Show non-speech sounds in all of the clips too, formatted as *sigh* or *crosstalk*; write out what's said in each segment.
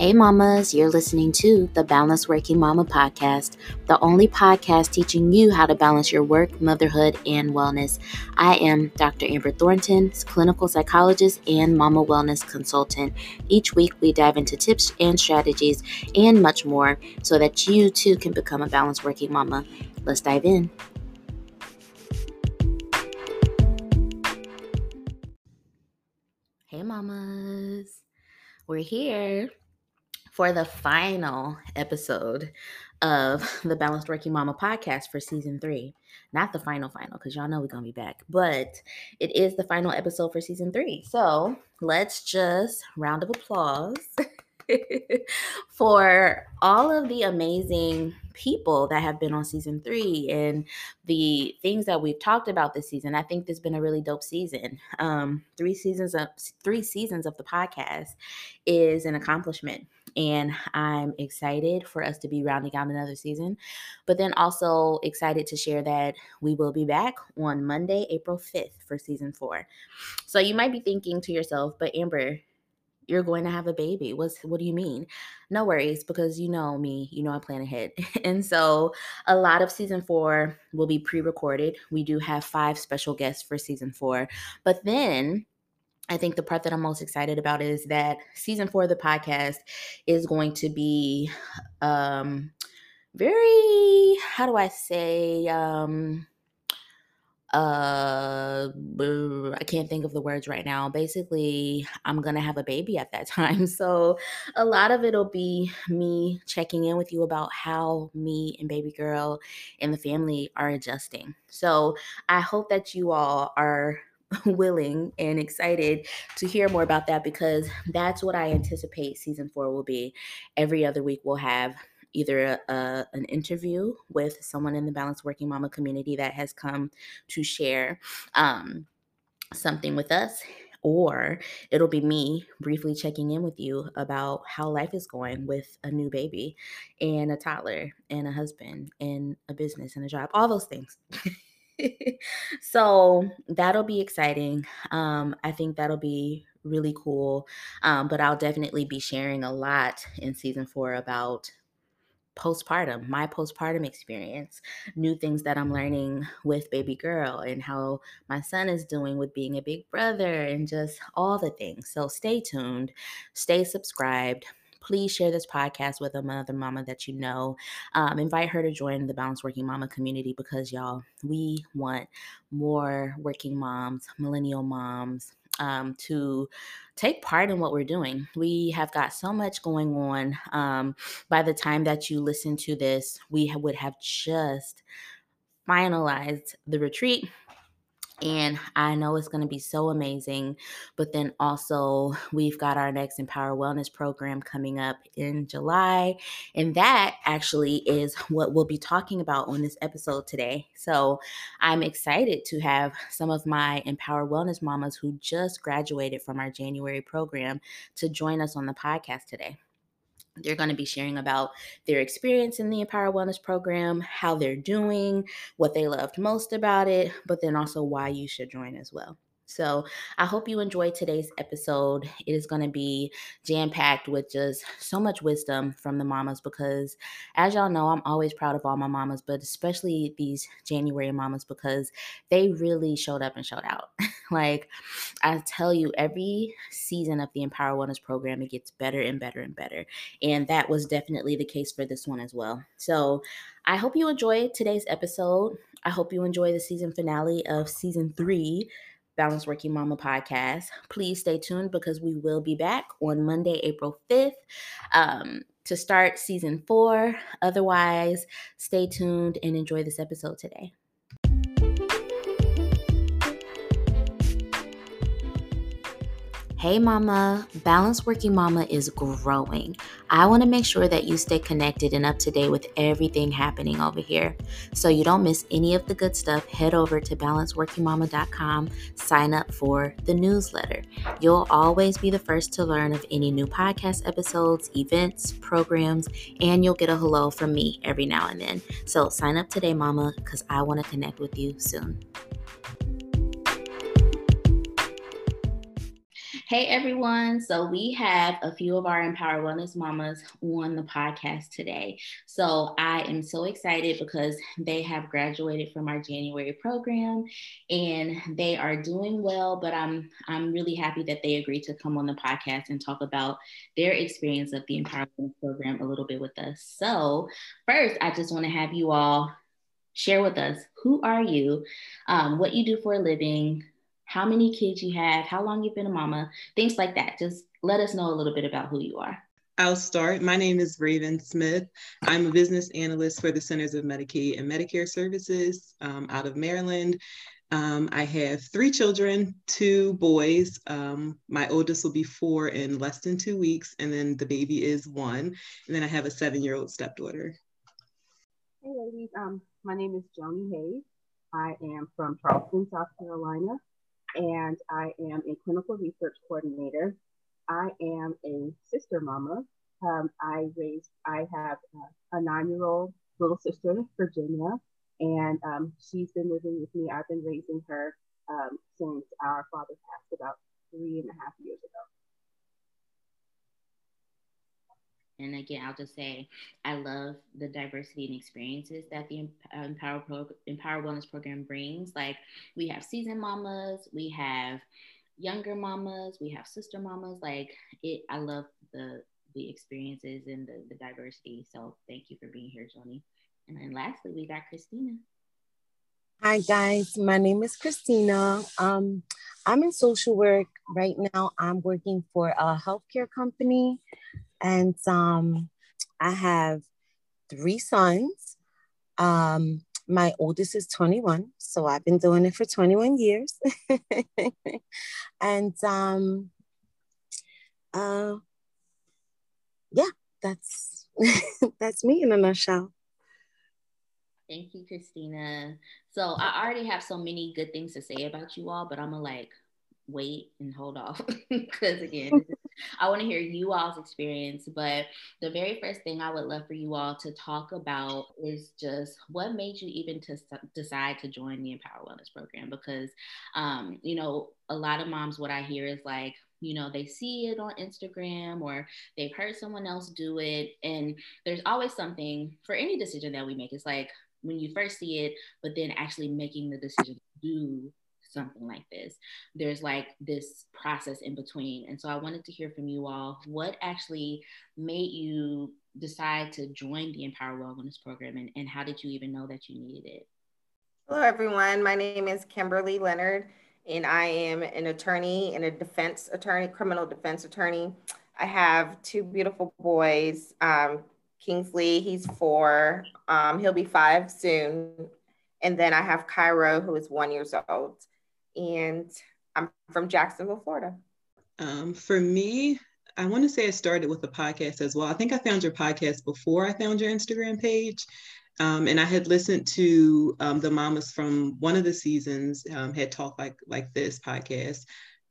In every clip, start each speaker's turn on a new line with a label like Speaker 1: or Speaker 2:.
Speaker 1: Hey, mamas, you're listening to the Balanced Working Mama podcast, the only podcast teaching you how to balance your work, motherhood, and wellness. I am Dr. Amber Thornton, clinical psychologist and mama wellness consultant. Each week, we dive into tips and strategies and much more so that you too can become a balanced working mama. Let's dive in. Hey, mamas, we're here for the final episode of *laughs* the Balanced Working Mama podcast for season three. Not the final, final, because y'all know we're going to be back, but it is the final episode for season three. So let's just round of applause. *laughs* for all of the amazing people that have been on season three and the things that we've talked about this season. I think has been a really dope season. Um, three seasons of three seasons of the podcast is an accomplishment. And I'm excited for us to be rounding out another season, but then also excited to share that we will be back on Monday, April 5th for season four. So you might be thinking to yourself, but Amber, you're going to have a baby. What's what do you mean? No worries, because you know me, you know I plan ahead. *laughs* and so a lot of season four will be pre-recorded. We do have five special guests for season four. But then I think the part that I'm most excited about is that season four of the podcast is going to be um very how do I say um uh i can't think of the words right now. Basically i'm gonna have a baby at that *laughs* time. So a lot of it'll be me checking in with you about how me and baby girl and the family are adjusting. So i hope that you all are *laughs* willing and excited to hear more about that because that's what i anticipate season four will be every other week we'll have either a, a, an interview with someone in the Balanced Working Mama community that has come to share um, something with us, or it'll be me briefly checking in with you about how life is going with a new baby and a toddler and a husband and a business and a job, all those things. *laughs* *laughs* so that'll be exciting. Um, I think that'll be really cool. Um, but I'll definitely be sharing a lot in season four about postpartum, my postpartum experience, new things that I'm learning with baby girl, and how my son is doing with being a big brother, and just all the things. So stay tuned, stay subscribed. Please share this podcast with another mama that you know. Um, invite her to join the Balanced Working Mama community because, y'all, we want more working moms, millennial moms, um, to take part in what we're doing. We have got so much going on. Um, by the time that you listen to this, we would have just finalized the retreat and I know it's going to be so amazing. But then also, we've got our next Empower Wellness program coming up in July. And that actually is what we'll be talking about on this episode today. So I'm excited to have some of my Empower Wellness mamas who just graduated from our January program to join us on the podcast today. They're going to be sharing about their experience in the Empower Wellness Program, how they're doing, what they loved most about it, but then also why you should join as well. So I hope you enjoyed today's episode. It is going to be jam packed with just so much wisdom from the mamas because, as y'all know, I'm always proud of all my mamas, but especially these January mamas because they really showed up and showed out. *laughs* like I tell you, every season of the Empower Wellness program, it gets better and better and better. And that was definitely the case for this one as well. So I hope you enjoyed today's episode. I hope you enjoy the season finale of season three Balanced Working Mama podcast. Please stay tuned because we will be back on Monday, April 5th um, to start season four. Otherwise, stay tuned and enjoy this episode today. Hey mama, Balanced Working Mama is growing. I want to make sure that you stay connected and up to date with everything happening over here. So you don't miss any of the good stuff, head over to balancedworkingmama.com, sign up for the newsletter. You'll always be the first to learn of any new podcast episodes, events, programs, and you'll get a hello from me every now and then. So sign up today, mama, because I want to connect with you soon. Hey everyone. So we have a few of our Empower Wellness Mamas on the podcast today. So I am so excited because they have graduated from our January program and they are doing well, but I'm I'm really happy that they agreed to come on the podcast and talk about their experience of the Empower Wellness program a little bit with us. So first, I just want to have you all share with us who are you, um, what you do for a living, how many kids you have, how long you've been a mama, things like that. Just let us know a little bit about who you are.
Speaker 2: I'll start. My name is Raven Smith. I'm a business analyst for the Centers of Medicaid and Medicare Services um, out of Maryland. Um, I have three children, two boys. Um, my oldest will be four in less than two weeks, and then the baby is one. And then I have a seven year old stepdaughter.
Speaker 3: Hey, ladies. Um, my name is Joni Hayes. I am from Charleston, South Carolina and I am a clinical research coordinator. I am a sister mama. Um, I raised, I have a nine-year-old little sister, Virginia, and um, she's been living with me. I've been raising her um, since our father passed about three and a half years ago.
Speaker 1: And again, I'll just say I love the diversity and experiences that the Empower, Pro- Empower Wellness Program brings. Like we have seasoned mamas, we have younger mamas, we have sister mamas. Like it, I love the the experiences and the, the diversity. So thank you for being here, Joni. And then lastly, we got Christina.
Speaker 4: Hi guys, my name is Christina. Um, I'm in social work right now. I'm working for a healthcare company and um, I have three sons. Um, my oldest is 21, so I've been doing it for 21 years. *laughs* and um, uh, yeah, that's *laughs* that's me in a nutshell.
Speaker 1: Thank you, Christina. So I already have so many good things to say about you all, but I'm gonna like wait and hold off *laughs* because again, I want to hear you all's experience. But the very first thing I would love for you all to talk about is just what made you even to decide to join the Empower Wellness Program because, um, you know, a lot of moms, what I hear is like, you know, they see it on Instagram or they've heard someone else do it. And there's always something for any decision that we make. It's like when you first see it, but then actually making the decision to do something like this. There's like this process in between. And so I wanted to hear from you all what actually made you decide to join the Empower Wellness program and, and how did you even know that you needed it?
Speaker 5: Hello, everyone. My name is Kimberly Leonard, and I am an attorney and a defense attorney, criminal defense attorney. I have two beautiful boys. Um, Kingsley, he's four. Um, he'll be five soon. And then I have Cairo, who is one years old and I'm from Jacksonville, Florida.
Speaker 2: Um, for me, I want to say I started with a podcast as well. I think I found your podcast before I found your Instagram page. Um, and I had listened to um, the mamas from one of the seasons um, had talked like like this podcast,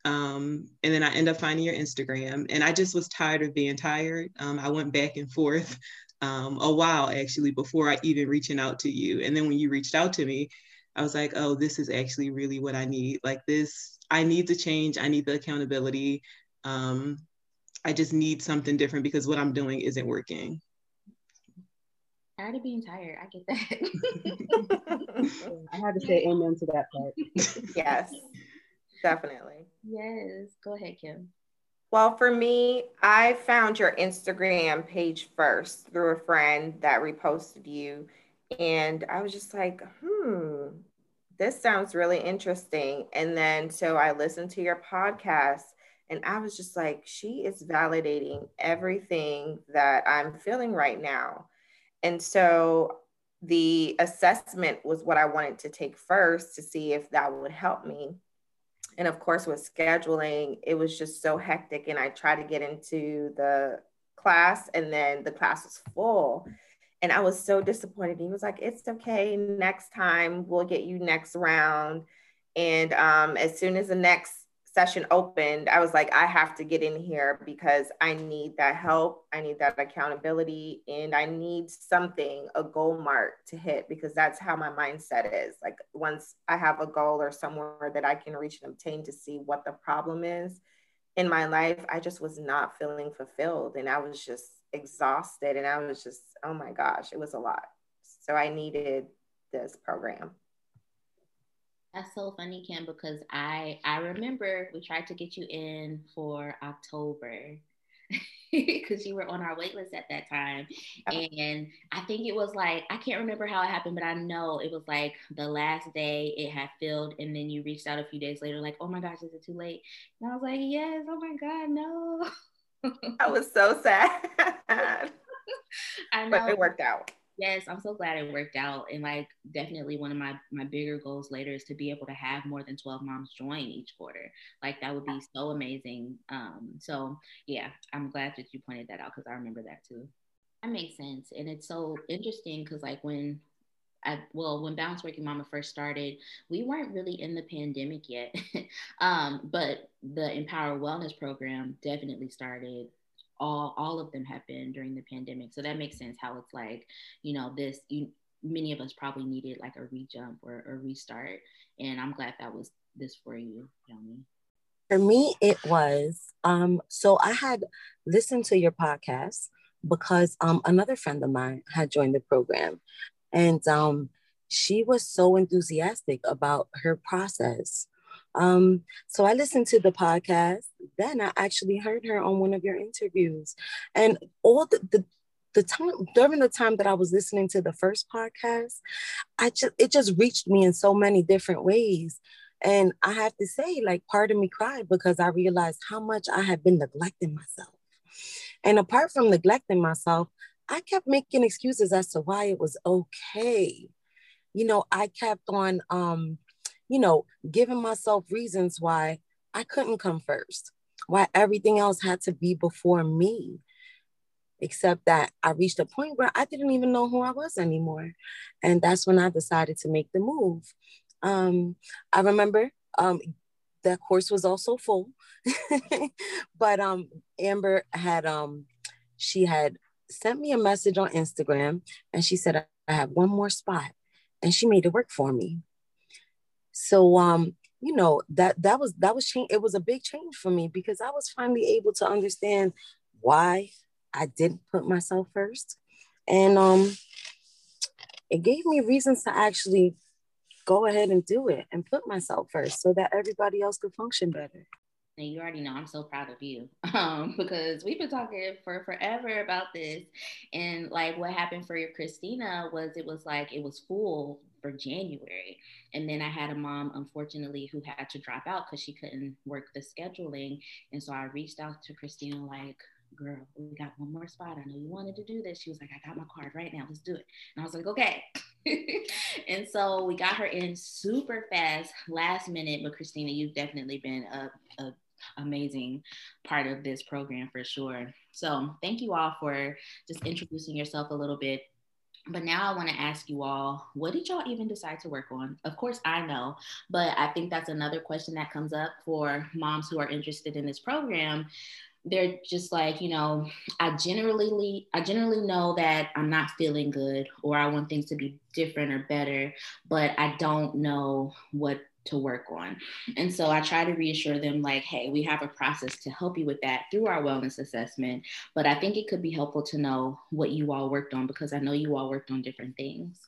Speaker 2: um, and then I end up finding your Instagram, and I just was tired of being tired. Um, I went back and forth um, a while actually before I even reaching out to you, and then when you reached out to me, I was like, oh, this is actually really what I need. Like this, I need the change. I need the accountability. Um, I just need something different because what I'm doing isn't working.
Speaker 1: Tired of being tired. I get that. *laughs*
Speaker 3: I had to say amen to that part. *laughs*
Speaker 5: yes, definitely.
Speaker 1: Yes. Go ahead, Kim.
Speaker 5: Well, for me, I found your Instagram page first through a friend that reposted you. And I was just like, hmm, this sounds really interesting. And then so I listened to your podcast and I was just like, she is validating everything that I'm feeling right now. And so the assessment was what I wanted to take first to see if that would help me. And of course, with scheduling, it was just so hectic. And I tried to get into the class, and then the class was full. And I was so disappointed. He was like, it's okay. Next time we'll get you next round. And um, as soon as the next session opened, I was like, I have to get in here because I need that help. I need that accountability and I need something, a goal mark to hit because that's how my mindset is. Like once I have a goal or somewhere that I can reach and obtain to see what the problem is, in my life, I just was not feeling fulfilled and I was just exhausted and I was just, oh my gosh, it was a lot. So I needed this program.
Speaker 1: That's so funny, Kim, because I I remember we tried to get you in for October *laughs* because you were on our wait list at that time. Oh. And I think it was like, I can't remember how it happened, but I know it was like the last day it had filled. And then you reached out a few days later, like, oh my gosh, is it too late? And I was like, yes, oh my God, no. *laughs*
Speaker 5: I was so sad. *laughs* *laughs*
Speaker 1: I know.
Speaker 5: But it worked out.
Speaker 1: Yes i'm so glad it worked out. And like definitely one of my my bigger goals later is to be able to have more than 12 moms join each quarter. Like that would be so amazing. Um so yeah i'm glad that you pointed that out because i remember that too. That makes sense. And it's so interesting because like when I, well, when Balance Working Mama first started, we weren't really in the pandemic yet. *laughs* um, but the Empower Wellness program definitely started all all of them have been during the pandemic. So that makes sense how it's like, you know, this you many of us probably needed like a rejump or a restart. And I'm glad that was this for you, Joni.
Speaker 4: For me, it was um, so I had listened to your podcast because um, another friend of mine had joined the program. And um, she was so enthusiastic about her process um, so I listened to the podcast. Then I actually heard her on one of your interviews, and all the, the the time during the time that I was listening to the first podcast, I just it just reached me in so many different ways. And I have to say, like, part of me cried because I realized how much I had been neglecting myself. And apart from neglecting myself, I kept making excuses as to why it was okay. You know, I kept on um you know, giving myself reasons why I couldn't come first, why everything else had to be before me. Except that I reached a point where I didn't even know who I was anymore. And that's when I decided to make the move. Um, I remember um, that course was also full, *laughs* but um, Amber had, um, she had sent me a message on Instagram and she said, I have one more spot. And she made it work for me. So um, you know, that that was that was change it was a big change for me because I was finally able to understand why I didn't put myself first. And um it gave me reasons to actually go ahead and do it and put myself first so that everybody else could function better.
Speaker 1: And you already know I'm so proud of you *laughs* um, because we've been talking for forever about this. And like what happened for your Christina was it was like it was full for January. And then I had a mom, unfortunately, who had to drop out because she couldn't work the scheduling. And so I reached out to Christina, like, girl, we got one more spot. I know you wanted to do this. She was like, I got my card right now. Let's do it. And I was like, okay. *laughs* and so we got her in super fast, last minute. But Christina, you've definitely been a, a amazing part of this program for sure. So thank you all for just introducing yourself a little bit but now I want to ask you all, what did y'all even decide to work on? Of course, I know, but I think that's another question that comes up for moms who are interested in this program. They're just like, you know, I generally I generally know that I'm not feeling good or I want things to be different or better, but I don't know what to work on. And so I try to reassure them, like, hey, we have a process to help you with that through our wellness assessment. But I think it could be helpful to know what you all worked on because I know you all worked on different things.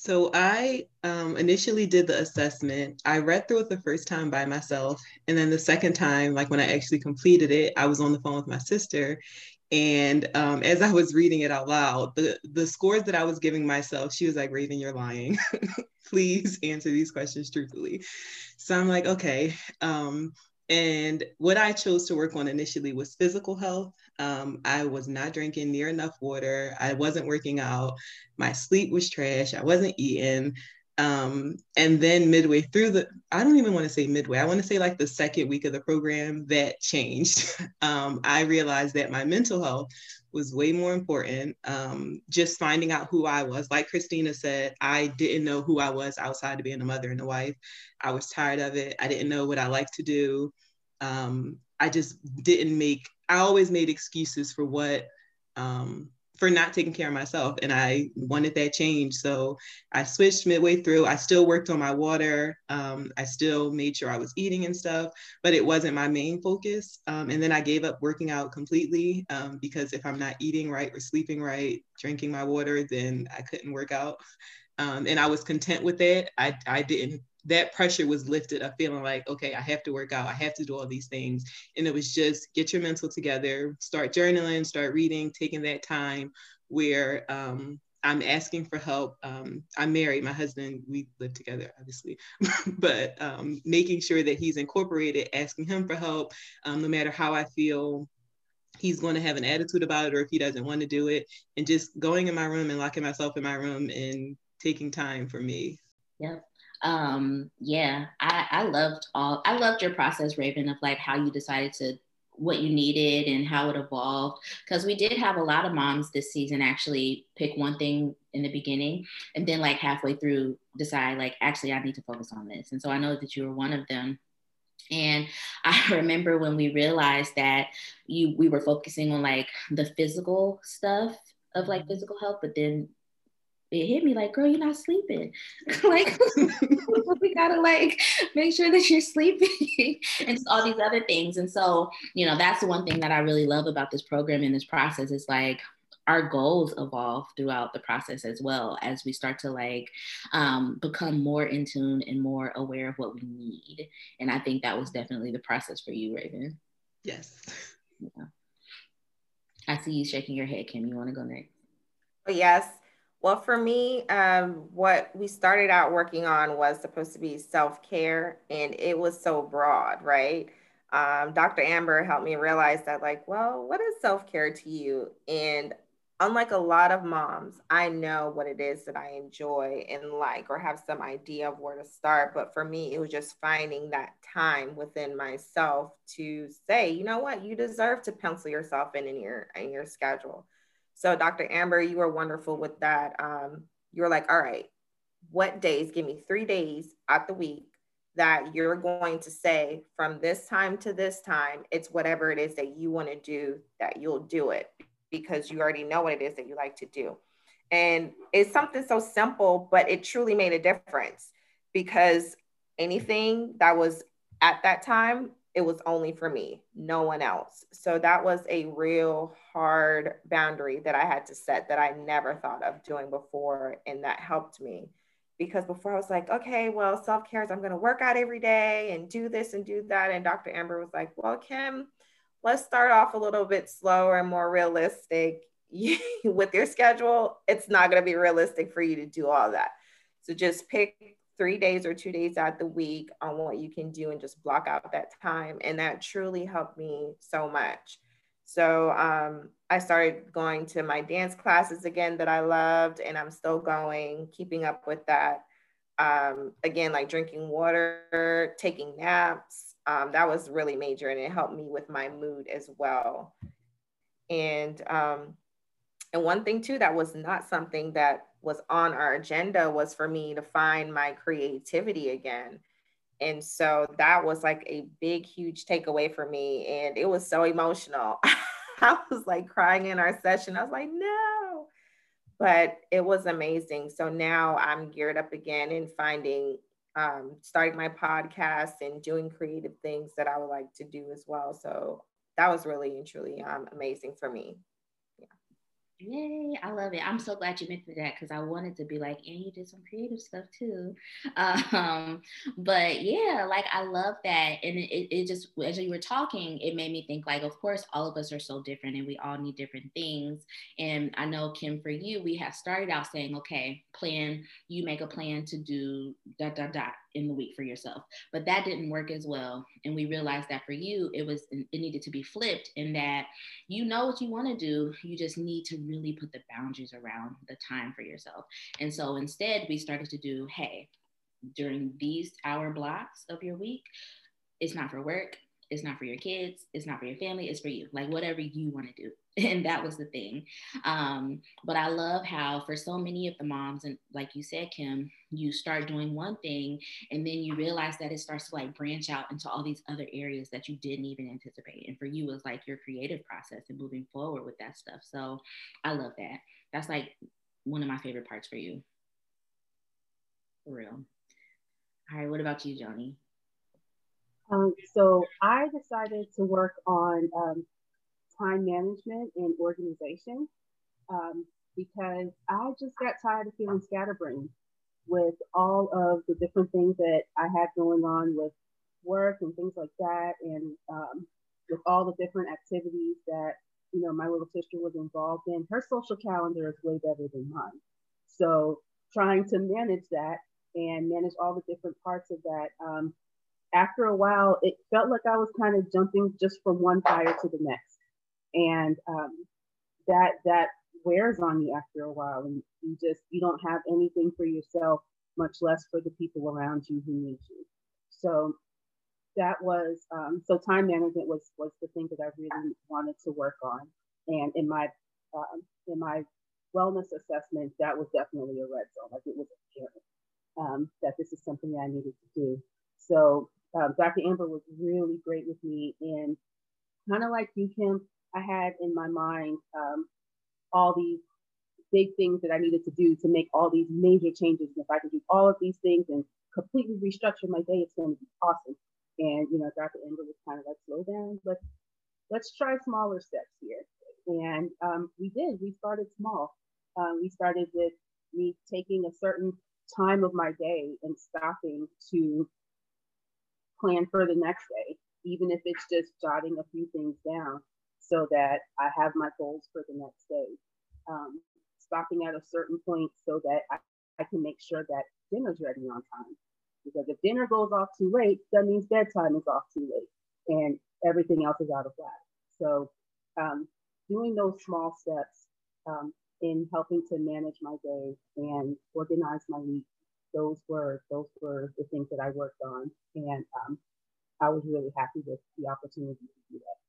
Speaker 2: So I um, initially did the assessment. I read through it the first time by myself. And then the second time, like when I actually completed it, I was on the phone with my sister and um, as I was reading it out loud, the, the scores that I was giving myself, she was like, Raven, you're lying. *laughs* Please answer these questions truthfully. So I'm like, okay. Um, and what I chose to work on initially was physical health. Um, I was not drinking near enough water. I wasn't working out. My sleep was trash. I wasn't eating. Um, and then midway through the, I don't even want to say midway, I want to say like the second week of the program that changed. *laughs* um, I realized that my mental health was way more important. Um, just finding out who I was. Like Christina said, I didn't know who I was outside of being a mother and a wife. I was tired of it. I didn't know what I liked to do. Um, I just didn't make, I always made excuses for what um, for not taking care of myself and I wanted that change. So I switched midway through. I still worked on my water. Um, I still made sure I was eating and stuff, but it wasn't my main focus. Um, and then I gave up working out completely um, because if I'm not eating right or sleeping right, drinking my water, then I couldn't work out. Um, and I was content with that. I, I didn't that pressure was lifted of feeling like, okay, I have to work out, I have to do all these things. And it was just get your mental together, start journaling, start reading, taking that time where um, I'm asking for help. Um, I'm married, my husband, we live together, obviously, *laughs* but um, making sure that he's incorporated, asking him for help, um, no matter how I feel. He's going to have an attitude about it, or if he doesn't want to do it, and just going in my room and locking myself in my room and taking time for me.
Speaker 1: Yep um yeah i i loved all i loved your process raven of like how you decided to what you needed and how it evolved. Because we did have a lot of moms this season actually pick one thing in the beginning and then like halfway through decide like actually i need to focus on this. And so i know that you were one of them. And *laughs* I remember when we realized that you we were focusing on like the physical stuff of like physical health, but then it hit me like, girl, you're not sleeping. *laughs* like, *laughs* *laughs* we gotta like make sure that you're sleeping and all these other things. And so, you know, that's the one thing that I really love about this program and this process is like our goals evolve throughout the process as well as we start to like um, become more in tune and more aware of what we need. And I think that was definitely the process for you, Raven.
Speaker 2: Yes.
Speaker 1: Yeah. I see you shaking your head, Kim. You want to go next?
Speaker 5: Yes. Well, for me, um, what we started out working on was supposed to be self care, and it was so broad, right? Um, Dr. Amber helped me realize that, like, well, what is self care to you? And unlike a lot of moms, I know what it is that I enjoy and like, or have some idea of where to start. But for me, it was just finding that time within myself to say, you know what, you deserve to pencil yourself in in your in your schedule so, Dr. Amber, you were wonderful with that. Um, you were like, all right, what days? Give me three days out the week that you're going to say from this time to this time, it's whatever it is that you want to do, that you'll do it because you already know what it is that you like to do. And it's something so simple, but it truly made a difference because anything that was at that time it was only for me, no one else. So that was a real hard boundary that I had to set that I never thought of doing before. And that helped me because before I was like, okay, well, self care is I'm going to work out every day and do this and do that. And Dr. Amber was like, well, Kim, let's start off a little bit slower and more realistic. *laughs* With your schedule, it's not going to be realistic for you to do all that. So just pick three days or two days out the week on what you can do and just block out that time. And that truly helped me so much. So um, I started going to my dance classes again that I loved, and I'm still going, keeping up with that. Um, again, like drinking water, taking naps. Um, that was really major, and it helped me with my mood as well. And um, and one thing too that was not something that was on our agenda was for me to find my creativity again. And so that was like a big, huge takeaway for me. And it was so emotional. *laughs* I was like crying in our session. I was like, no. But it was amazing. So now I'm geared up again in finding, um, starting my podcast and doing creative things that I would like to do as well. So that was really and truly um, amazing for me.
Speaker 1: Yay, I love it. I'm so glad you mentioned that because I wanted to be like, and you did some creative stuff too. *laughs* Um, but yeah, like I love that. And it, it just, as you were talking, it made me think like, of course, all of us are so different and we all need different things. And I know, Kim, for you, we have started out saying, okay, plan, you make a plan to do dot, dot, dot in the week for yourself. But that didn't work as well. And we realized that for you, it was, it needed to be flipped in that you know what you want to do. You just need to really put the boundaries around the time for yourself. And so instead, we started to do, hey, during these hour blocks of your week, it's not for work, it's not for your kids, it's not for your family, it's for you. Like whatever you want to do. And that was the thing. Um, but I love how for so many of the moms, and like you said, Kim, you start doing one thing and then you realize that it starts to like branch out into all these other areas that you didn't even anticipate. And for you, it's like your creative process and moving forward with that stuff. So I love that. That's like one of my favorite parts for you. For real. All right, what about you, Joni?
Speaker 3: Um, so I decided to work on um, time management and organization um, because I just got tired of feeling scatterbrained with all of the different things that I had going on with work and things like that, and um, with all the different activities that you know my little sister was involved in. Her social calendar is way better than mine, so trying to manage that and manage all the different parts of that um, after a while, it felt like I was kind of jumping just from one fire to the next, and um, that that wears on you after a while, and you just you don't have anything for yourself, much less for the people around you who need you. So that was um, so time management was was the thing that I really wanted to work on, and in my um, in my wellness assessment, that was definitely a red zone. Like it was apparent um, that this is something that I needed to do. So um, Dr. Amber was really great with me. And kind of like you, Kim, I had in my mind um, all these big things that I needed to do to make all these major changes. And if I can do all of these things and completely restructure my day, it's going to be awesome. And you know, Dr. Amber was kind of like, slow down, let's let's try smaller steps here. And um, we did. We started small. Um, we started with me taking a certain time of my day and stopping to plan for the next day, even if it's just jotting a few things down so that I have my goals for the next day. Um, stopping at a certain point so that I, I can make sure that dinner's ready on time. Because if dinner goes off too late, that means bedtime is off too late and everything else is out of whack. So, um, doing those small steps um, in helping to manage my day and organize my week those were those were the things that I worked on, and um, I was really happy with the opportunity to do that.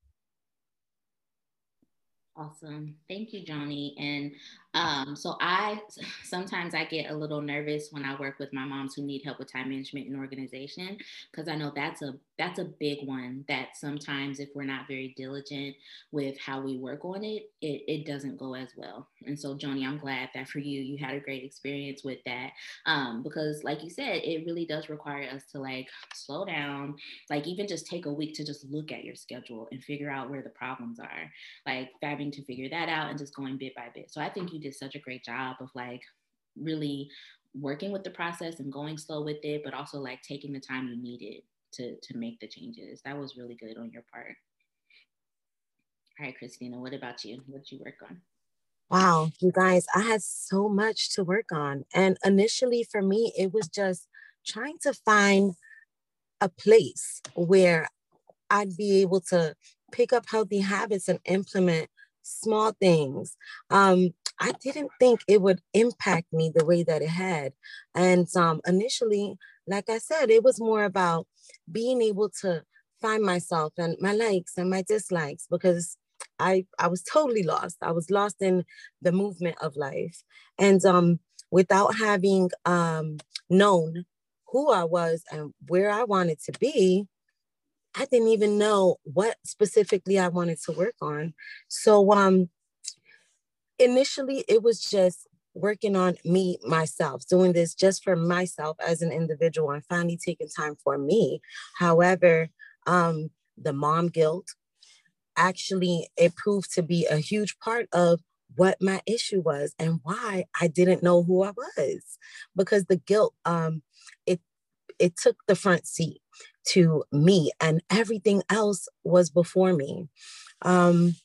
Speaker 1: Awesome. Thank you, Joni. And um, so I sometimes I get a little nervous when I work with my moms who need help with time management and organization because I know that's a that's a big one that sometimes if we're not very diligent with how we work on it, it, it doesn't go as well. And so Joni, I'm glad that for you, you had a great experience with that. Um, because like you said, it really does require us to like slow down, like even just take a week to just look at your schedule and figure out where the problems are, like having to figure that out and just going bit by bit. So I think you did such a great job of like really working with the process and going slow with it, but also like taking the time you needed to to make the changes. That was really good on your part. All right, Christina, what about you? What did you work on?
Speaker 4: Wow, you guys, I had so much to work on. And initially for me, it was just trying to find a place where I'd be able to pick up healthy habits and implement small things. Um, I didn't think it would impact me the way that it had. And um, initially, like I said, it was more about being able to find myself and my likes and my dislikes because I I was totally lost. I was lost in the movement of life, and um, without having um, known who I was and where I wanted to be, I didn't even know what specifically I wanted to work on. So um, initially, it was just working on me myself doing this just for myself as an individual and finally taking time for me however um, the mom guilt actually it proved to be a huge part of what my issue was and why I didn't know who I was because the guilt um it it took the front seat to me and everything else was before me um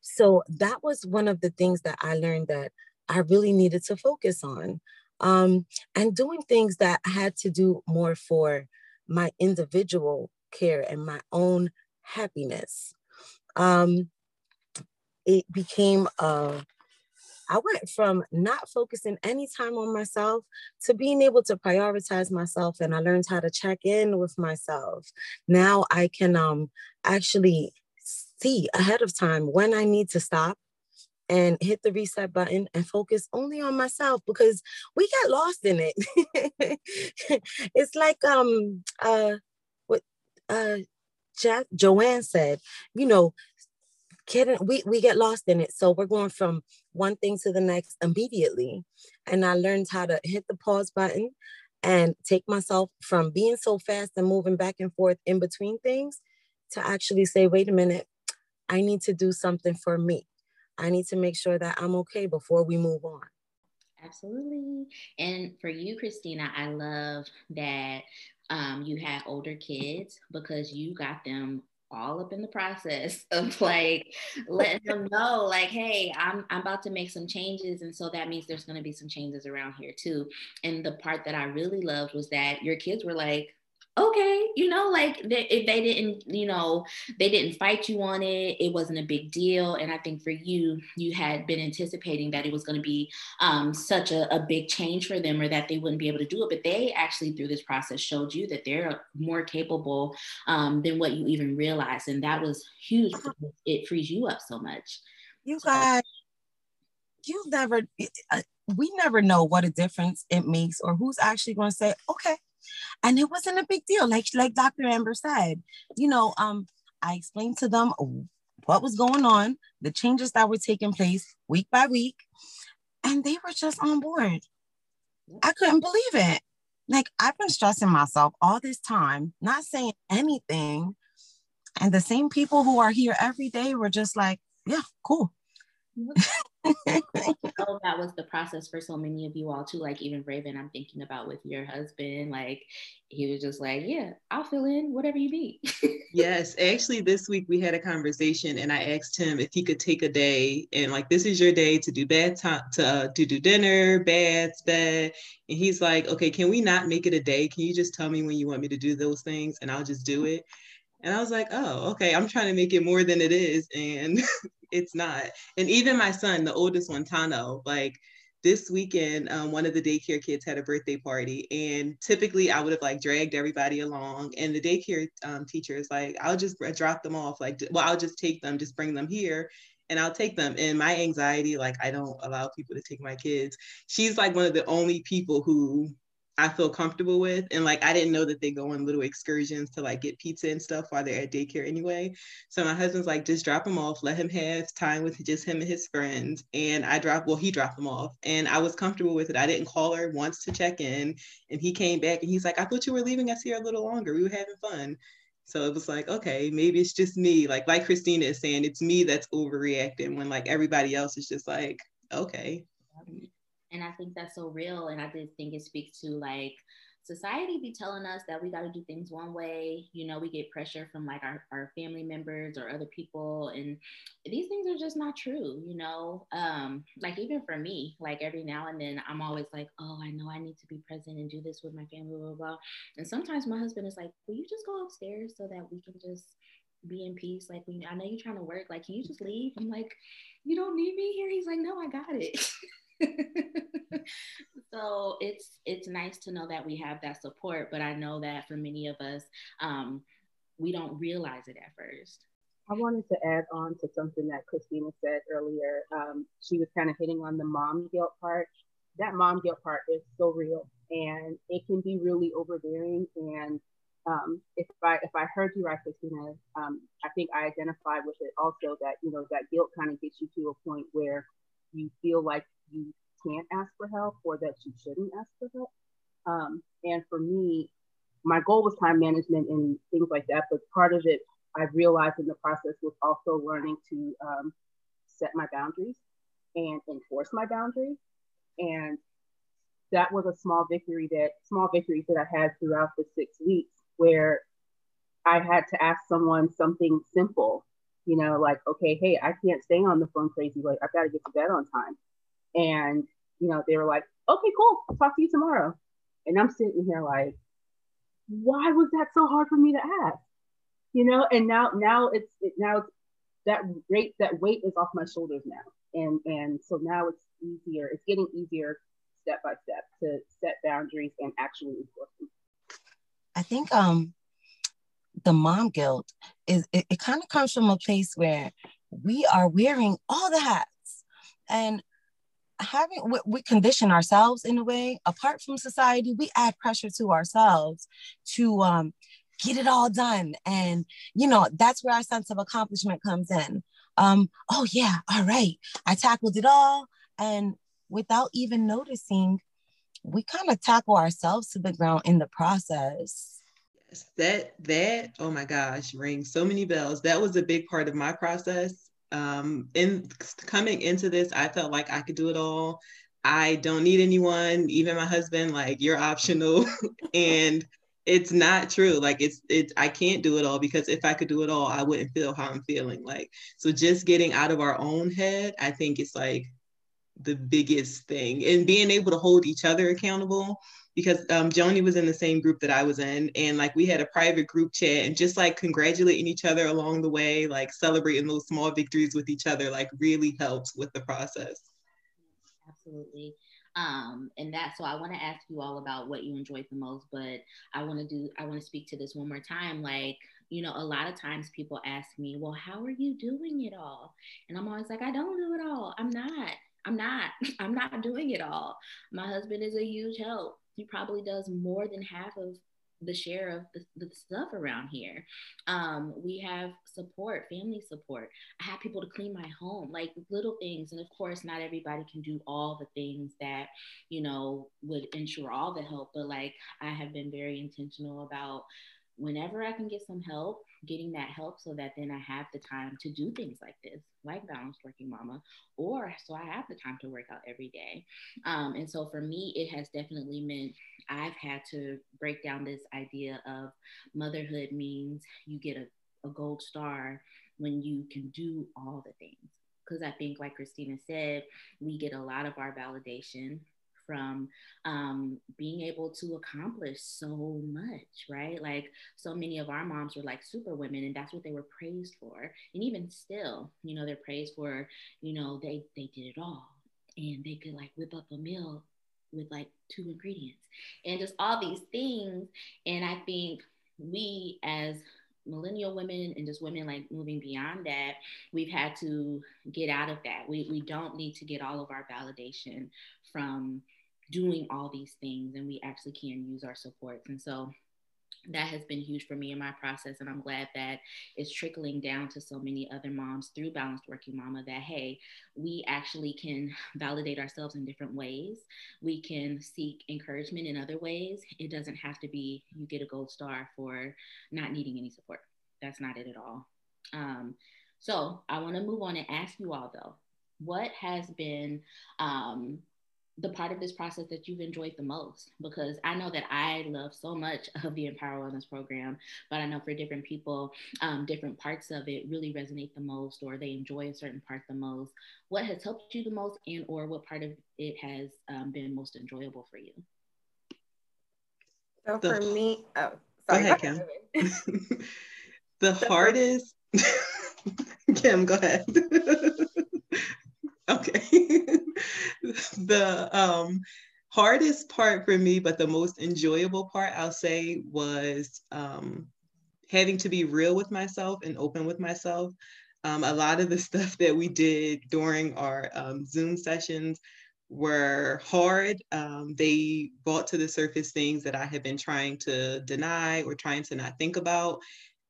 Speaker 4: so that was one of the things that I learned that I really needed to focus on. Um, and doing things that had to do more for my individual care and my own happiness. Um, it became a, I went from not focusing any time on myself to being able to prioritize myself and I learned how to check in with myself. Now I can um actually see ahead of time when I need to stop and hit the reset button and focus only on myself because we get lost in it. *laughs* it's like um uh what uh Joanne said, you know, kidding we, we get lost in it. So we're going from one thing to the next immediately. And i learned how to hit the pause button and take myself from being so fast and moving back and forth in between things to actually say wait a minute i need to do something for me. I need to make sure that i'm okay before we move on.
Speaker 1: Absolutely. And for you christina i love that um, you have older kids because you got them all up in the process *laughs* of like letting them *laughs* know like hey I'm, I'm about to make some changes and so that means there's going to be some changes around here too. And the part that i really loved was that your kids were like okay, you know, like they, if they didn't, you know, they didn't fight you on it, it wasn't a big deal. And I think for you, you had been anticipating that it was going to be um, such a, a, big change for them or that they wouldn't be able to do it. But they actually, through this process, showed you that they're more capable um, than what you even realized. And that was huge it frees you up so much.
Speaker 4: You guys, you've never, uh, we never know what a difference it makes or who's actually going to say, okay, and it wasn't a big deal like like dr amber said you know um i explained to them what was going on the changes that were taking place week by week and they were just on board. I couldn't believe it. Like i've been stressing myself all this time not saying anything and the same people who are here every day were just like yeah cool *laughs*
Speaker 1: oh, that was the process for so many of you all too. Like even Raven, I'm thinking about with your husband. Like he was just like, "Yeah, I'll fill in whatever you need." *laughs*
Speaker 2: yes, actually, this week we had a conversation, and I asked him if he could take a day and like, "This is your day to do bed time, to uh, to do dinner, baths, bed." And he's like, "Okay, can we not make it a day? Can you just tell me when you want me to do those things, and I'll just do it." And I was like, oh, okay, I'm trying to make it more than it is. And *laughs* it's not. And even my son, the oldest one, Tano, like this weekend, um, one of the daycare kids had a birthday party. And typically I would have like dragged everybody along. And the daycare um, teacher is like, I'll just drop them off. Like, well, I'll just take them, just bring them here and I'll take them. And my anxiety, like I don't allow people to take my kids. She's like one of the only people who I feel comfortable with. And like I didn't know that they go on little excursions to like get pizza and stuff while they're at daycare anyway. So my husband's like, just drop him off, let him have time with just him and his friends. And I dropped, well, he dropped them off. And I was comfortable with it. I didn't call her once to check in. And he came back and he's like, I thought you were leaving us here a little longer. We were having fun. So it was like, okay, maybe it's just me. Like like Christina is saying, it's me that's overreacting when like everybody else is just like, okay.
Speaker 1: And I think that's so real. And I just think it speaks to like society be telling us that we got to do things one way. You know, we get pressure from like our, our family members or other people. And these things are just not true, you know? Um, like even for me, like every now and then I'm always like, oh, I know I need to be present and do this with my family, blah, blah, blah. And sometimes my husband is like, will you just go upstairs so that we can just be in peace. Like, we, I know you're trying to work. Like, can you just leave? I'm like, you don't need me here. He's like, no, I got it. *laughs* *laughs* so it's it's nice to know that we have that support but i know that for many of us um, we don't realize it at first.
Speaker 3: I wanted to add on to something that christina said earlier. Um, she was kind of hitting on the mom guilt part. That mom guilt part is so real and it can be really overbearing and um, if I if I heard you right, Christina, um, I think I identified with it also that you know that guilt kind of gets you to a point where you feel like you can't ask for help or that you shouldn't ask for help. Um, and for me, my goal was time management and things like that. But part of it, I realized in the process was also learning to um, set my boundaries and enforce my boundaries. And that was a small victory that small victories that I had throughout the six weeks where I had to ask someone something simple, you know, like, okay, hey, I can't stay on the phone crazy late. I've got to get to bed on time. And, you know, they were like, okay, cool. I'll talk to you tomorrow. And I'm sitting here like, why was that so hard for me to ask? You know, and now, now it's, it, now it's that weight, that weight is off my shoulders now. And, and so now it's, easier. It's getting easier step by step to set boundaries and actually enforce them.
Speaker 4: I think um the mom guilt is it, it kind of comes from a place where we are wearing all the hats and having we, we condition ourselves in a way. Apart from society we add pressure to ourselves to um get it all done. And you know that's where our sense of accomplishment comes in. Um oh yeah all right i tackled it all. And without even noticing we kind of tackle ourselves to the ground in the process.
Speaker 2: Yes that that oh my gosh rings so many bells. That was a big part of my process um in coming into this i felt like i could do it all. I don't need anyone even my husband like you're optional. *laughs* And it's not true. Like it's it's i can't do it all because if i could do it all i wouldn't feel how i'm feeling. Like so just getting out of our own head i think it's like the biggest thing. And being able to hold each other accountable because um, Joni was in the same group that I was in. And like we had a private group chat and just like congratulating each other along the way, like celebrating those small victories with each other, like really helps with the process.
Speaker 1: Absolutely. Um, and that so I want to ask you all about what you enjoyed the most, but I want to do I want to speak to this one more time. Like, you know, a lot of times people ask me, Well, how are you doing it all? And I'm always like, I don't do it all. I'm not. I'm not. *laughs* I'm not doing it all. My husband is a huge help. He probably does more than half of the share of the, the stuff around here. Um, we have support, family support. I have people to clean my home, like little things. And of course, not everybody can do all the things that, you know, would ensure all the help. But like, I have been very intentional about whenever I can get some help, getting that help so that then I have the time to do things like this, like balanced working mama, or so I have the time to work out every day. Um, and so for me, it has definitely meant I've had to break down this idea of motherhood means you get a, a gold star when you can do all the things. Because I think, like Christina said, we get a lot of our validation from um, being able to accomplish so much, right? Like so many of our moms were like super women, and that's what they were praised for. And even still, you know, they're praised for, you know, they they did it all, and they could like whip up a meal with like two ingredients, and just all these things. And I think we as millennial women and just women like moving beyond that, we've had to get out of that. We, we don't need to get all of our validation from doing all these things and we actually can use our supports. And so that has been huge for me in my process. And I'm glad that it's trickling down to so many other moms through Balanced Working Mama that, hey, we actually can validate ourselves in different ways. We can seek encouragement in other ways. It doesn't have to be you get a gold star for not needing any support. That's not it at all. Um, so I want to move on and ask you all, though, what has been um, the part of this process that you've enjoyed the most because i know that i love so much *laughs* of the empower wellness program but i know for different people um, different parts of it really resonate the most or they enjoy a certain part the most. What has helped you the most and or what part of it has um, been most enjoyable for you?
Speaker 5: So the, for me oh
Speaker 2: sorry, go ahead kim. *laughs* The hardest *laughs* kim go ahead okay *laughs* the um, hardest part for me, but the most enjoyable part, I'll say, was um, having to be real with myself and open with myself. Um, a lot of the *laughs* stuff that we did during our um, Zoom sessions were hard. Um, they brought to the surface things that I had been trying to deny or trying to not think about.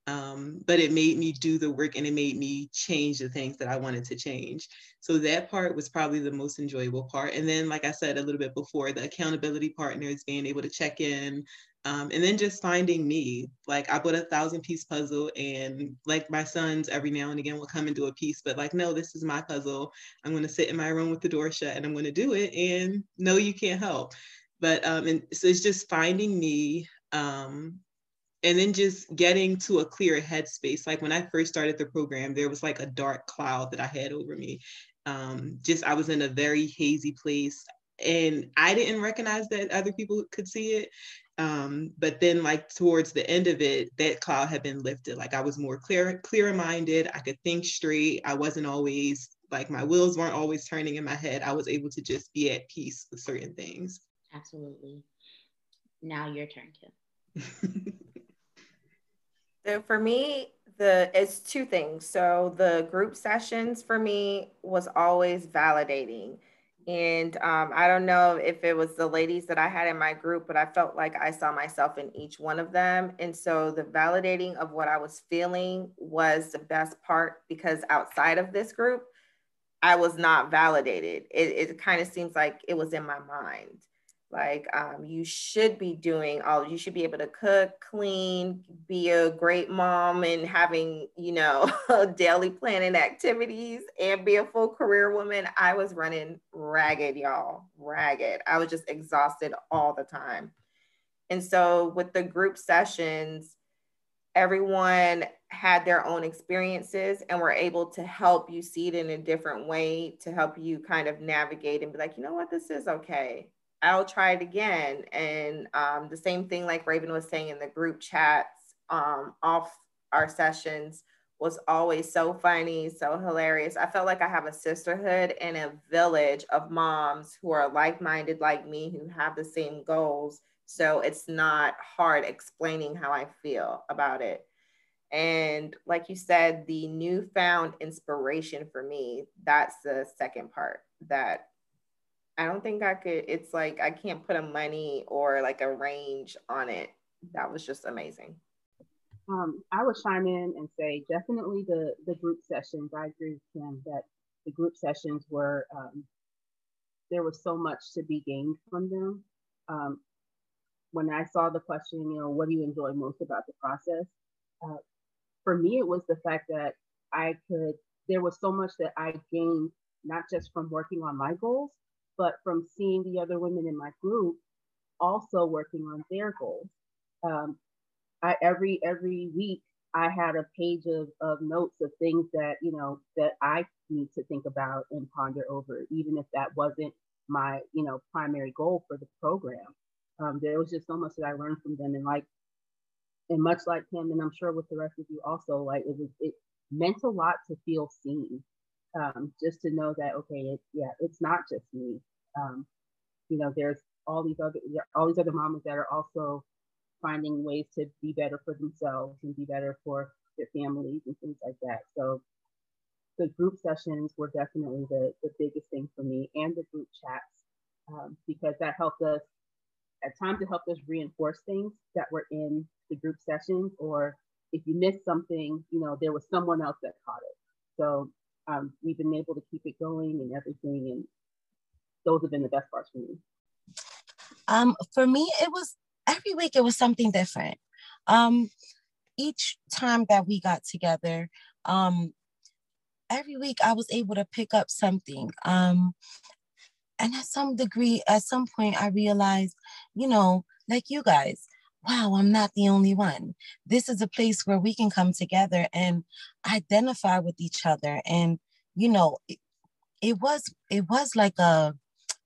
Speaker 2: Um, but it made me do the work and it made me change the things that I wanted to change. So that part was probably the most enjoyable part. And then, like I said a little bit before, the accountability partners being able to check in. Um, and then just finding me. Like I put a thousand piece puzzle, and like my sons every now and again will come and do a piece, but like, no, this is my puzzle. I'm going to sit in my room with the door shut and I'm going to do it. And no, you can't help. But um, and so it's just finding me um, and then just getting to a clear headspace. Like when I first started the program, there was like a dark cloud that I had over me. Um, just I was in a very hazy place, and I didn't recognize that other people could see it. Um, but then, like towards the end of it, that cloud had been lifted. Like I was more clear, clear minded. I could think straight. I wasn't always like my wheels weren't always turning in my head. I was able to just be at peace with certain things.
Speaker 1: Absolutely. Now your turn, Kim. *laughs*
Speaker 5: so for me, the it's two things. So the group sessions for me was always validating. And um, I don't know if it was the ladies that I had in my group, but I felt like I saw myself in each one of them. And so the validating of what I was feeling was the best part because outside of this group, I was not validated. It, it kind of seems like it was in my mind like um, you should be doing all you should be able to cook clean be a great mom and having you know *laughs* daily planning activities and be a full career woman. I was running ragged y'all ragged. I was just exhausted all the time. And so with the group sessions everyone had their own experiences and were able to help you see it in a different way to help you kind of navigate and be like you know what? This is okay I'll try it again. And um, the same thing, like Raven was saying in the group chats um, off our sessions, was always so funny, so hilarious. I felt like I have a sisterhood and a village of moms who are like minded like me, who have the same goals. So it's not hard explaining how I feel about it. And like you said, the newfound inspiration for me, that's the second part that I don't think I could. It's like I can't put a money or like a range on it. That was just amazing.
Speaker 3: Um, I would chime in and say definitely the the group sessions. I agree with Kim that the group sessions were um, there was so much to be gained from them. Um, when I saw the question, you know, what do you enjoy most about the process? Uh, for me, it was the fact that I could. There was so much that I gained not just from working on my goals, but from seeing the other women in my group also working on their goals. Um, I every every week I had a page of, of notes of things that you know that I need to think about and ponder over, even if that wasn't my you know primary goal for the program. Um, there was just so much that I learned from them, and like, and much like Kim, and I'm sure with the rest of you also, like it was it meant a lot to feel seen um, just to know that okay, it, yeah, it's not just me. Um, you know, there's all these other all these other mamas that are also finding ways to be better for themselves and be better for their families and things like that. So the group sessions were definitely the, the biggest thing for me and the group chats um, because that helped us at times it helped us reinforce things that were in the group sessions or if you missed something you know there was someone else that caught it so um, we've been able to keep it going and everything. And those have been the best parts for me.
Speaker 4: Um, for me, it was every week, it was something different. Um, each time that we got together, um, every week I was able to pick up something. Um, and at some degree, at some point, I realized, you know, like you guys, wow, I'm not the only one. This is a place where we can come together and identify with each other. And, you know, it, it was it was like a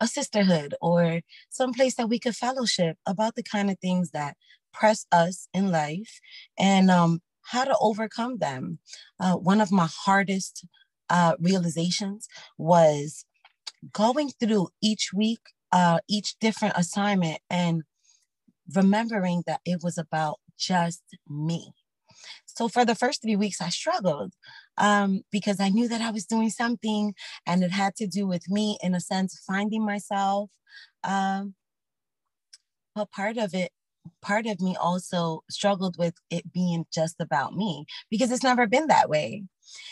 Speaker 4: a sisterhood or some place that we could fellowship about the kind of things that press us in life and um, how to overcome them. Uh, one of my hardest uh, realizations was going through each week, uh, each different assignment and remembering that it was about just me. So for the first three weeks, I struggled um, because I knew that I was doing something and it had to do with me in a sense, finding myself. Um, but part of it, part of me also struggled with it being just about me because it's never been that way.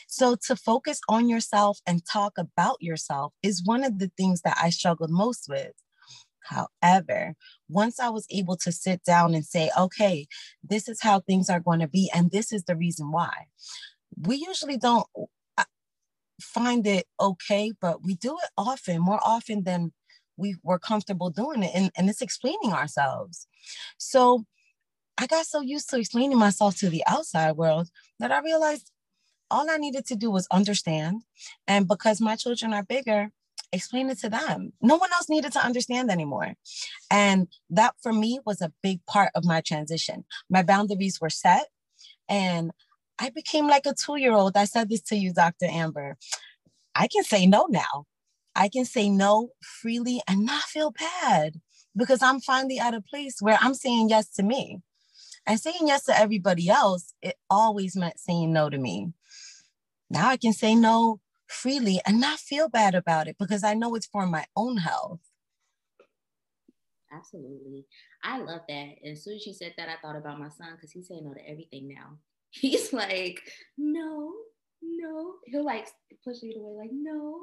Speaker 4: So to focus on yourself and talk about yourself is one of the things that I struggled most with. However, once I was able to sit down and say, okay, this is how things are going to be, and this is the reason why, we usually don't uh, find it okay, but we do it often, more often than we were comfortable doing it. And, and it's explaining ourselves. So I got so used to explaining myself to the outside world that I realized all I needed to do was understand. And because my children are bigger, explain it to them. No one else needed to understand anymore. And that for me was a big part of my transition. My boundaries were set and I became like a two year old. I said this to you, Dr. Amber. I can say no now. I can say no freely and not feel bad because I'm finally at a place where I'm saying yes to me. And saying yes to everybody else, it always meant saying no to me. Now I can say no freely and not feel bad about it because I know it's for my own health.
Speaker 1: Absolutely. I love that. And as soon as you said that, I thought about my son because he's saying no to everything now. *laughs* He's like, no, no. He'll like push it away, like, no.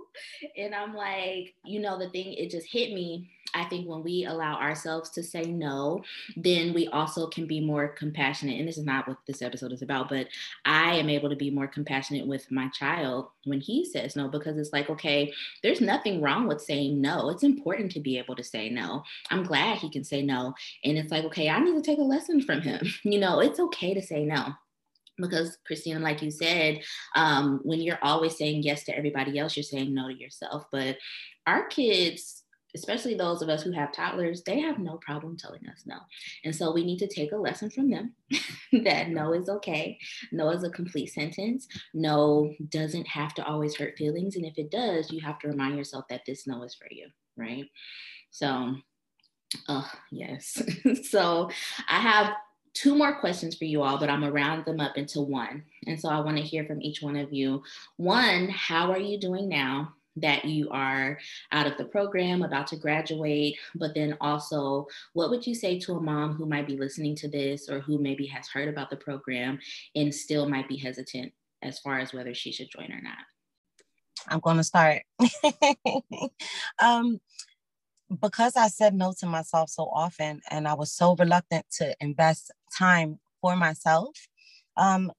Speaker 1: And I'm like, you know, the thing, it just hit me. I think when we allow ourselves to say no, then we also can be more compassionate. And this is not what this episode is about, but I am able to be more compassionate with my child when he says no, because it's like, okay, there's nothing wrong with saying no. It's important to be able to say no. I'm glad he can say no. And it's like, okay, I need to take a lesson from him. *laughs* You know, it's okay to say no because christina like you said um, when you're always saying yes to everybody else you're saying no to yourself. But our kids especially those of us who have toddlers they have no problem telling us no. And so we need to take a lesson from them *laughs* that no is okay. No is a complete sentence. No doesn't have to always hurt feelings. And if it does you have to remind yourself that this no is for you right? So Oh, yes. *laughs* so I have two more questions for you all, but I'm gonna round them up into one. And so I want to hear from each one of you. One, how are you doing now that you are out of the program, about to graduate? But then also, what would you say to a mom who might be listening to this or who maybe has heard about the program and still might be hesitant as far as whether she should join or not?
Speaker 4: I'm going to start. *laughs* um, because I said no to myself so often and I was so reluctant to invest time for myself, um,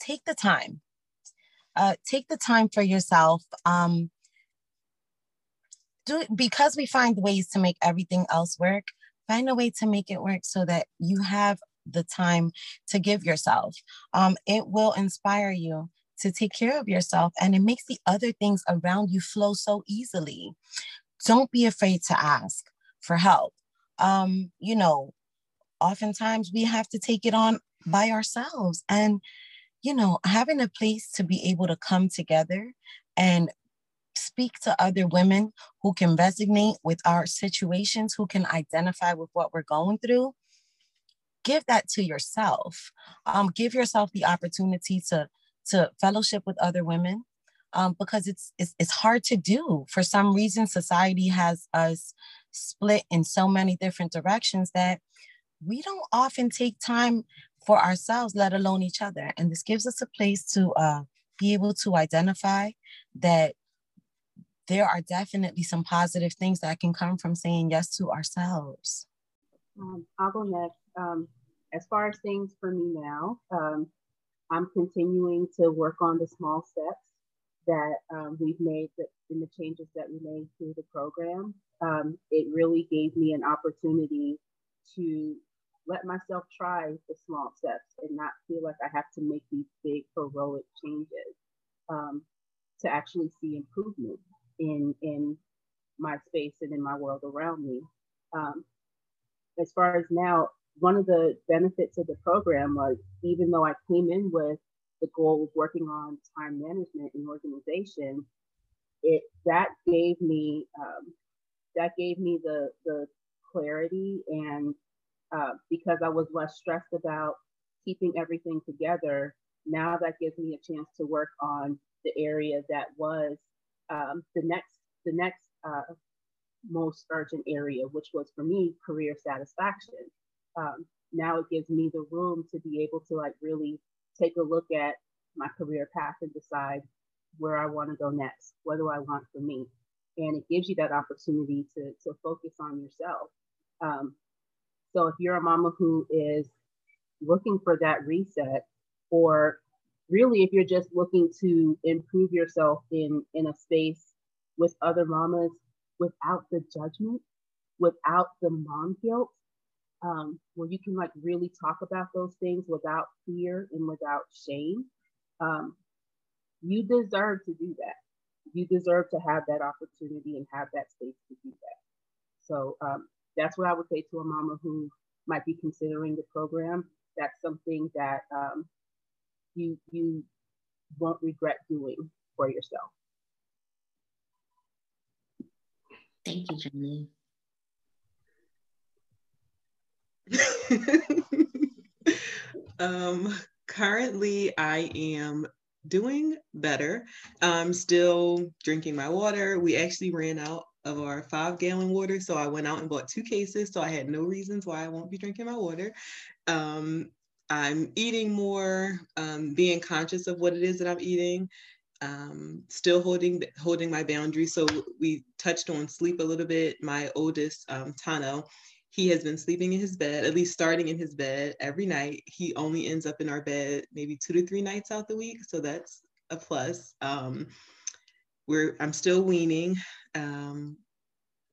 Speaker 4: take the time. Uh, take the time for yourself. Um, do because we find ways to make everything else work. Find a way to make it work so that you have the time to give yourself. Um, it will inspire you to take care of yourself and it makes the other things around you flow so easily don't be afraid to ask for help. Um, you know, oftentimes we have to take it on by ourselves. And, you know, having a place to be able to come together and speak to other women who can resonate with our situations, who can identify with what we're going through, give that to yourself. Um, give yourself the opportunity to to fellowship with other women um, because it's, it's it's hard to do. For some reason, society has us split in so many different directions that we don't often take time for ourselves, let alone each other. And this gives us a place to uh, be able to identify that there are definitely some positive things that can come from saying yes to ourselves.
Speaker 3: Um, I'll go next. Um, as far as things for me now, um, I'm continuing to work on the small steps that um, we've made in the changes that we made through the program. Um, it really gave me an opportunity to let myself try the small steps and not feel like I have to make these big heroic changes um, to actually see improvement in in my space and in my world around me. Um, as far as now, one of the benefits of the program was even though I came in with the goal of working on time management and organization, it that gave me um, that gave me the the clarity and uh, because I was less stressed about keeping everything together. Now that gives me a chance to work on the area that was um, the next the next uh, most urgent area, which was for me career satisfaction. Um, now it gives me the room to be able to like really take a look at my career path and decide where I want to go next. What do I want for me? And it gives you that opportunity to, to focus on yourself. Um, so if you're a mama who is looking for that reset, or really if you're just looking to improve yourself in, in a space with other mamas without the judgment, without the mom guilt, um, where you can like really talk about those things without fear and without shame, um, you deserve to do that. You deserve to have that opportunity and have that space to do that. So um, that's what I would say to a mama who might be considering the program. That's something that um, you you won't regret doing for yourself.
Speaker 1: Thank you, Jenny. *laughs*
Speaker 2: um, currently, I am doing better. I'm still drinking my water. We actually ran out of our five gallon water. So I went out and bought two cases. So I had no reasons why I won't be drinking my water. Um, I'm eating more, um, being conscious of what it is that I'm eating. Um, still holding holding my boundaries. So we touched on sleep a little bit. My oldest, um, Tano, he has been sleeping in his bed, at least starting in his bed every night. He only ends up in our bed maybe two to three nights out the week, so that's a plus. Um, we're I'm still weaning. Um,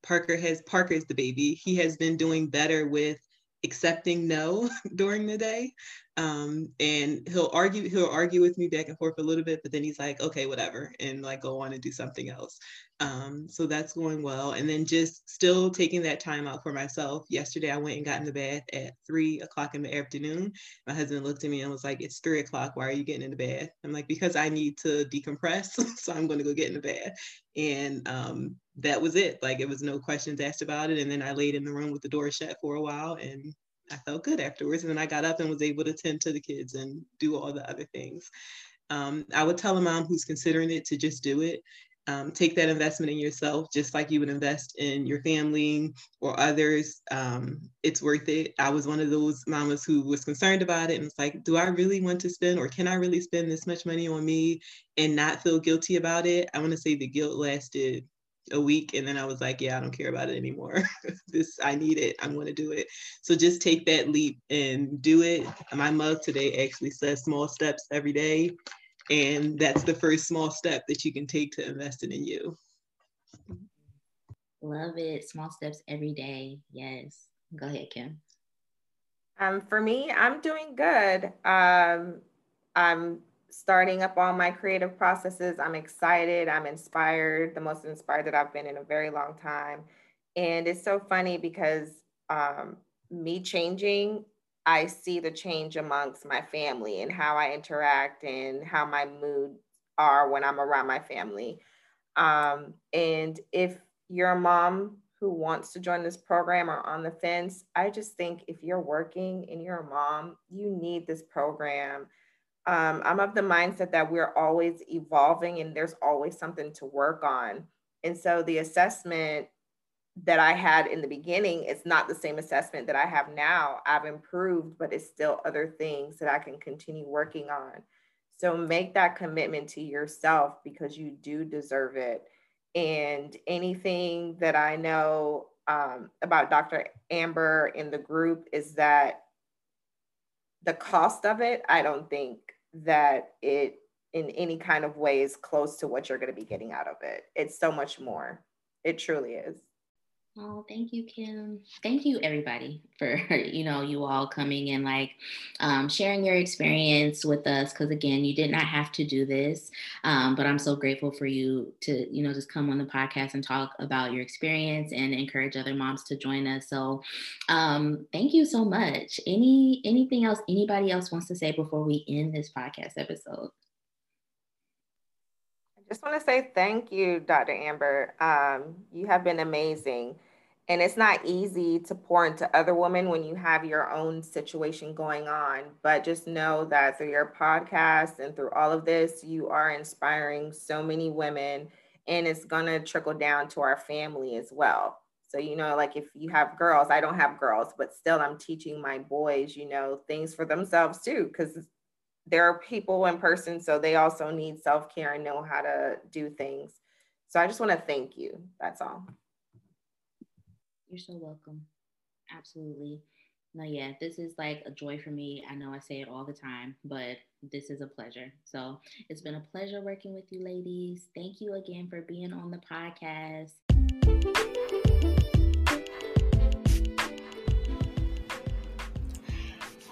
Speaker 2: Parker has Parker is the baby. He has been doing better with accepting no *laughs* during the day. Um, and he'll argue, he'll argue with me back and forth a little bit, but then he's like, okay, whatever, and like go on and do something else. Um, so that's going well. And then just still taking that time out for myself. Yesterday I went and got in the bath at three o'clock in the afternoon. My husband looked at me and was like, It's three o'clock. Why are you getting in the bath? I'm like, because I need to decompress. *laughs* so I'm gonna go get in the bath. And um, that was it. Like it was no questions asked about it. And then I laid in the room with the door shut for a while and I felt good afterwards. And then I got up and was able to tend to the kids and do all the other things. Um, I would tell a mom who's considering it to just do it. Um, take that investment in yourself, just like you would invest in your family or others. Um, it's worth it. I was one of those mamas who was concerned about it and was like, do I really want to spend or can I really spend this much money on me and not feel guilty about it? I want to say the guilt lasted a week and then I was like, yeah, I don't care about it anymore. *laughs* this I need it. I'm going to do it. So just take that leap and do it. My mug today actually says small steps every day. And that's the first small step that you can take to investing in you.
Speaker 1: Love it. Small steps every day. Yes. Go ahead, Kim.
Speaker 5: Um, for me, I'm doing good. Um, I'm starting up all my creative processes. I'm excited. I'm inspired, the most inspired that I've been in a very long time. And it's so funny because um, me changing, I see the change amongst my family and how I interact and how my moods are when I'm around my family. Um, and if you're a mom who wants to join this program or on the fence, I just think if you're working and you're a mom, you need this program um, I'm of the mindset that we're always evolving and there's always something to work on. And so the assessment that I had in the beginning is not the same assessment that I have now. I've improved, but it's still other things that I can continue working on. So make that commitment to yourself because you do deserve it. And anything that I know um, about Dr. Amber in the group is that the cost of it, I don't think that it in any kind of way is close to what you're going to be getting out of it. It's so much more. It truly is.
Speaker 1: Oh, thank you, Kim. Thank you, everybody, for *laughs* you know you all coming and like um, sharing your experience with us. Because again, you did not have to do this, um, but I'm so grateful for you to you know just come on the podcast and talk about your experience and encourage other moms to join us. So, um, thank you so much. Any anything else anybody else wants to say before we end this podcast episode?
Speaker 5: I just want to say thank you, Dr. Amber. Um, you have been amazing. And it's not easy to pour into other women when you have your own situation going on. But just know that through your podcast and through all of this, you are inspiring so many women. And it's going to trickle down to our family as well. So, you know, like if you have girls, I don't have girls, but still I'm teaching my boys, you know, things for themselves too, because there are people in person, so they also need self care and know how to do things. So I just want to thank you. That's all.
Speaker 1: You're so welcome. Absolutely. No, yeah, this is like a joy for me. I know I say it all the time, but this is a pleasure. So it's been a pleasure working with you, ladies. Thank you again for being on the podcast.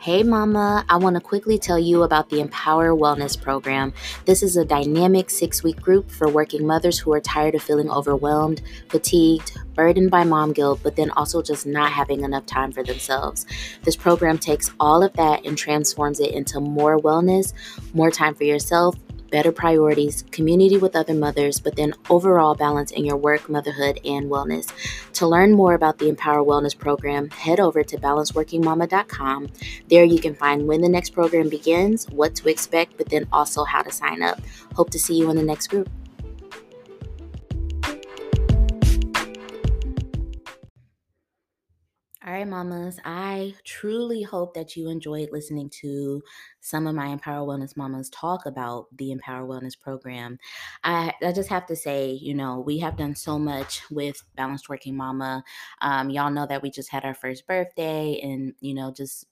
Speaker 1: Hey, Mama, I want to quickly tell you about the Empower Wellness Program. This is a dynamic six week group for working mothers who are tired of feeling overwhelmed, fatigued, burdened by mom guilt, but then also just not having enough time for themselves. This program takes all of that and transforms it into more wellness, more time for yourself, better priorities, community with other mothers, but then overall balance in your work, motherhood, and wellness. To learn more about the Empower Wellness Program, head over to balancedworkingmama.com. There you can find when the next program begins, what to expect, but then also how to sign up. Hope to see you in the next group. All right, mamas, I truly hope that you enjoyed listening to some of my Empower Wellness mamas talk about the Empower Wellness program. I, I just have to say, you know, we have done so much with Balanced Working Mama. Um, y'all know that we just had our first birthday and, you know, just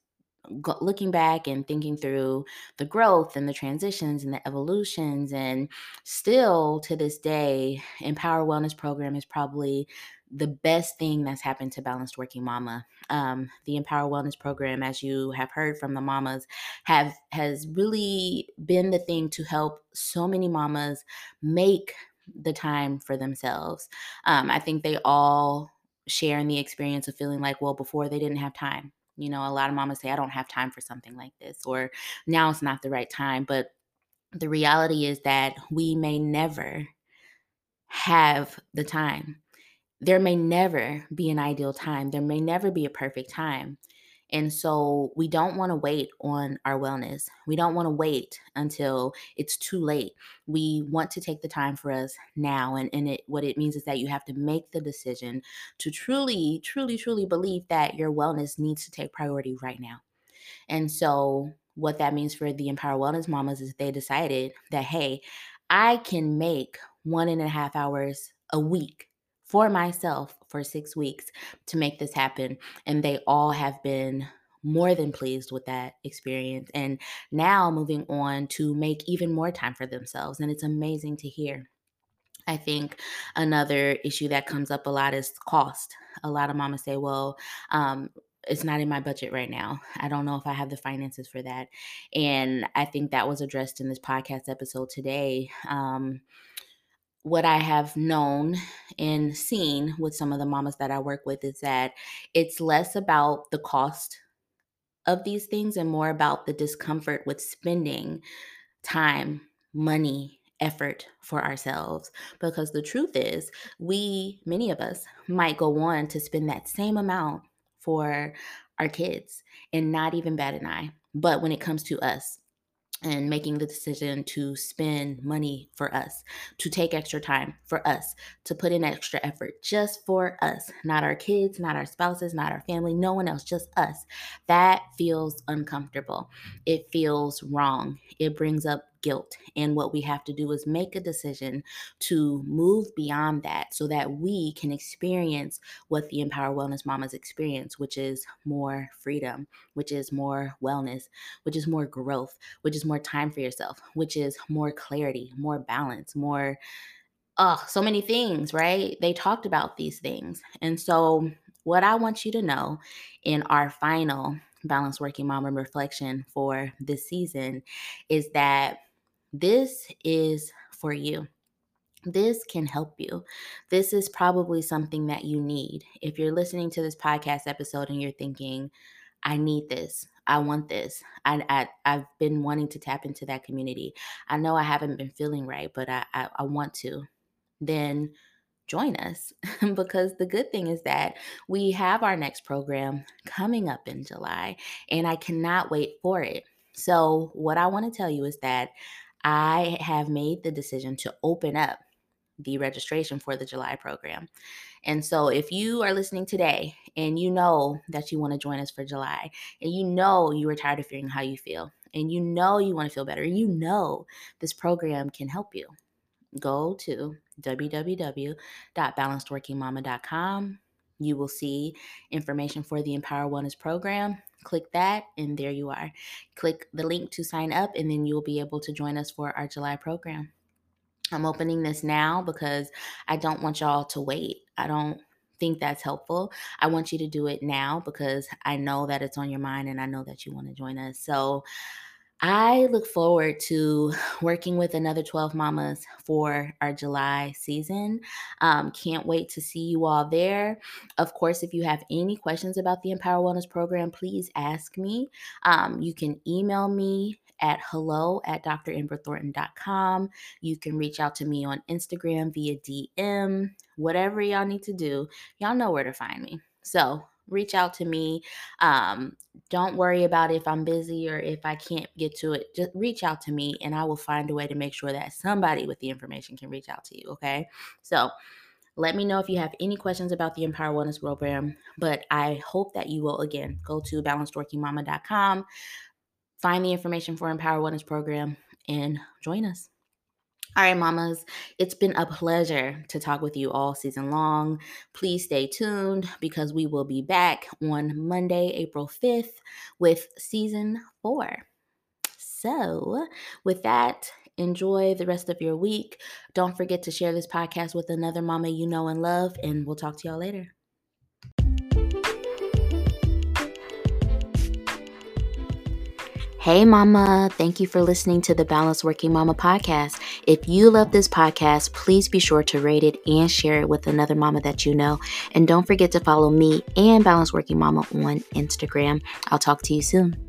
Speaker 1: looking back and thinking through the growth and the transitions and the evolutions and still to this day empower wellness program is probably the best thing that's happened to Balanced Working Mama. Um, the Empower Wellness Program, as you have heard from the mamas, have has really been the thing to help so many mamas make the time for themselves. Um, I think they all share in the experience of feeling like, well, before they didn't have time. You know, a lot of mamas say, I don't have time for something like this, or now it's not the right time. But the reality is that we may never have the time there may never be an ideal time. There may never be a perfect time. And so we don't want to wait on our wellness. We don't want to wait until it's too late. We want to take the time for us now. And, and it, what it means is that you have to make the decision to truly, truly, truly believe that your wellness needs to take priority right now. And so what that means for the Empower Wellness Mamas is they decided that, hey, I can make one and a half hours a week for myself for six weeks to make this happen. And they all have been more than pleased with that experience. And now moving on to make even more time for themselves. And it's amazing to hear. I think another issue that comes up a lot is cost. A lot of mamas say, well, um, it's not in my budget right now. I don't know if I have the finances for that. And I think that was addressed in this podcast episode today. Um, what I have known and seen with some of the mamas that I work with is that it's less about the cost of these things and more about the discomfort with spending time, money, effort for ourselves. Because the truth is, we, many of us, might go on to spend that same amount for our kids and not even bat an eye. But when it comes to us, and making the decision to spend money for us, to take extra time for us, to put in extra effort just for us, not our kids, not our spouses, not our family, no one else, just us. That feels uncomfortable. It feels wrong. It brings up guilt. And what we have to do is make a decision to move beyond that so that we can experience what the Empower Wellness Mamas experience, which is more freedom, which is more wellness, which is more growth, which is more time for yourself, which is more clarity, more balance, more oh, so many things, right? They talked about these things. And so, what I want you to know in our final Balanced Working Mama reflection for this season is that this is for you. This can help you. This is probably something that you need. If you're listening to this podcast episode and you're thinking, I need this. I want this. I, I I've been wanting to tap into that community. I know I haven't been feeling right, but I I, I want to. Then join us *laughs* because the good thing is that we have our next program coming up in July and I cannot wait for it. So, what I want to tell you is that I have made the decision to open up the registration for the July program. And so, if you are listening today and you know that you want to join us for July, and you know you are tired of feeling how you feel, and you know you want to feel better, and you know this program can help you, go to www.balancedworkingmama.com. You will see information for the Empower Wellness program click that, and there you are. Click the link to sign up, and then you'll be able to join us for our July program. I'm opening this now because I don't want y'all to wait. I don't think that's helpful. I want you to do it now because I know that it's on your mind and I know that you want to join us. So, I look forward to working with another 12 mamas for our July season. Um, can't wait to see you all there. Of course, if you have any questions about the Empower Wellness Program, please ask me. Um, you can email me at hello at dramberthornton.com. You can reach out to me on Instagram via DM, whatever y'all need to do. Y'all know where to find me. So reach out to me. Um, don't worry about if I'm busy or if I can't get to it. Just reach out to me and I will find a way to make sure that somebody with the information can reach out to you. Okay. So, let me know if you have any questions about the Empower Wellness Program. But I hope that you will again go to balancedworkingmama.com, find the information for Empower Wellness Program, and join us. All right, mamas, it's been a pleasure to talk with you all season long. Please stay tuned because we will be back on Monday, April 5th with season four. So, with that, enjoy the rest of your week. Don't forget to share this podcast with another mama you know and love, and we'll talk to y'all later. Hey, Mama. Thank you for listening to the Balanced Working Mama podcast. If you love this podcast, please be sure to rate it and share it with another mama that you know. And don't forget to follow me and Balanced Working Mama on Instagram. I'll talk to you soon.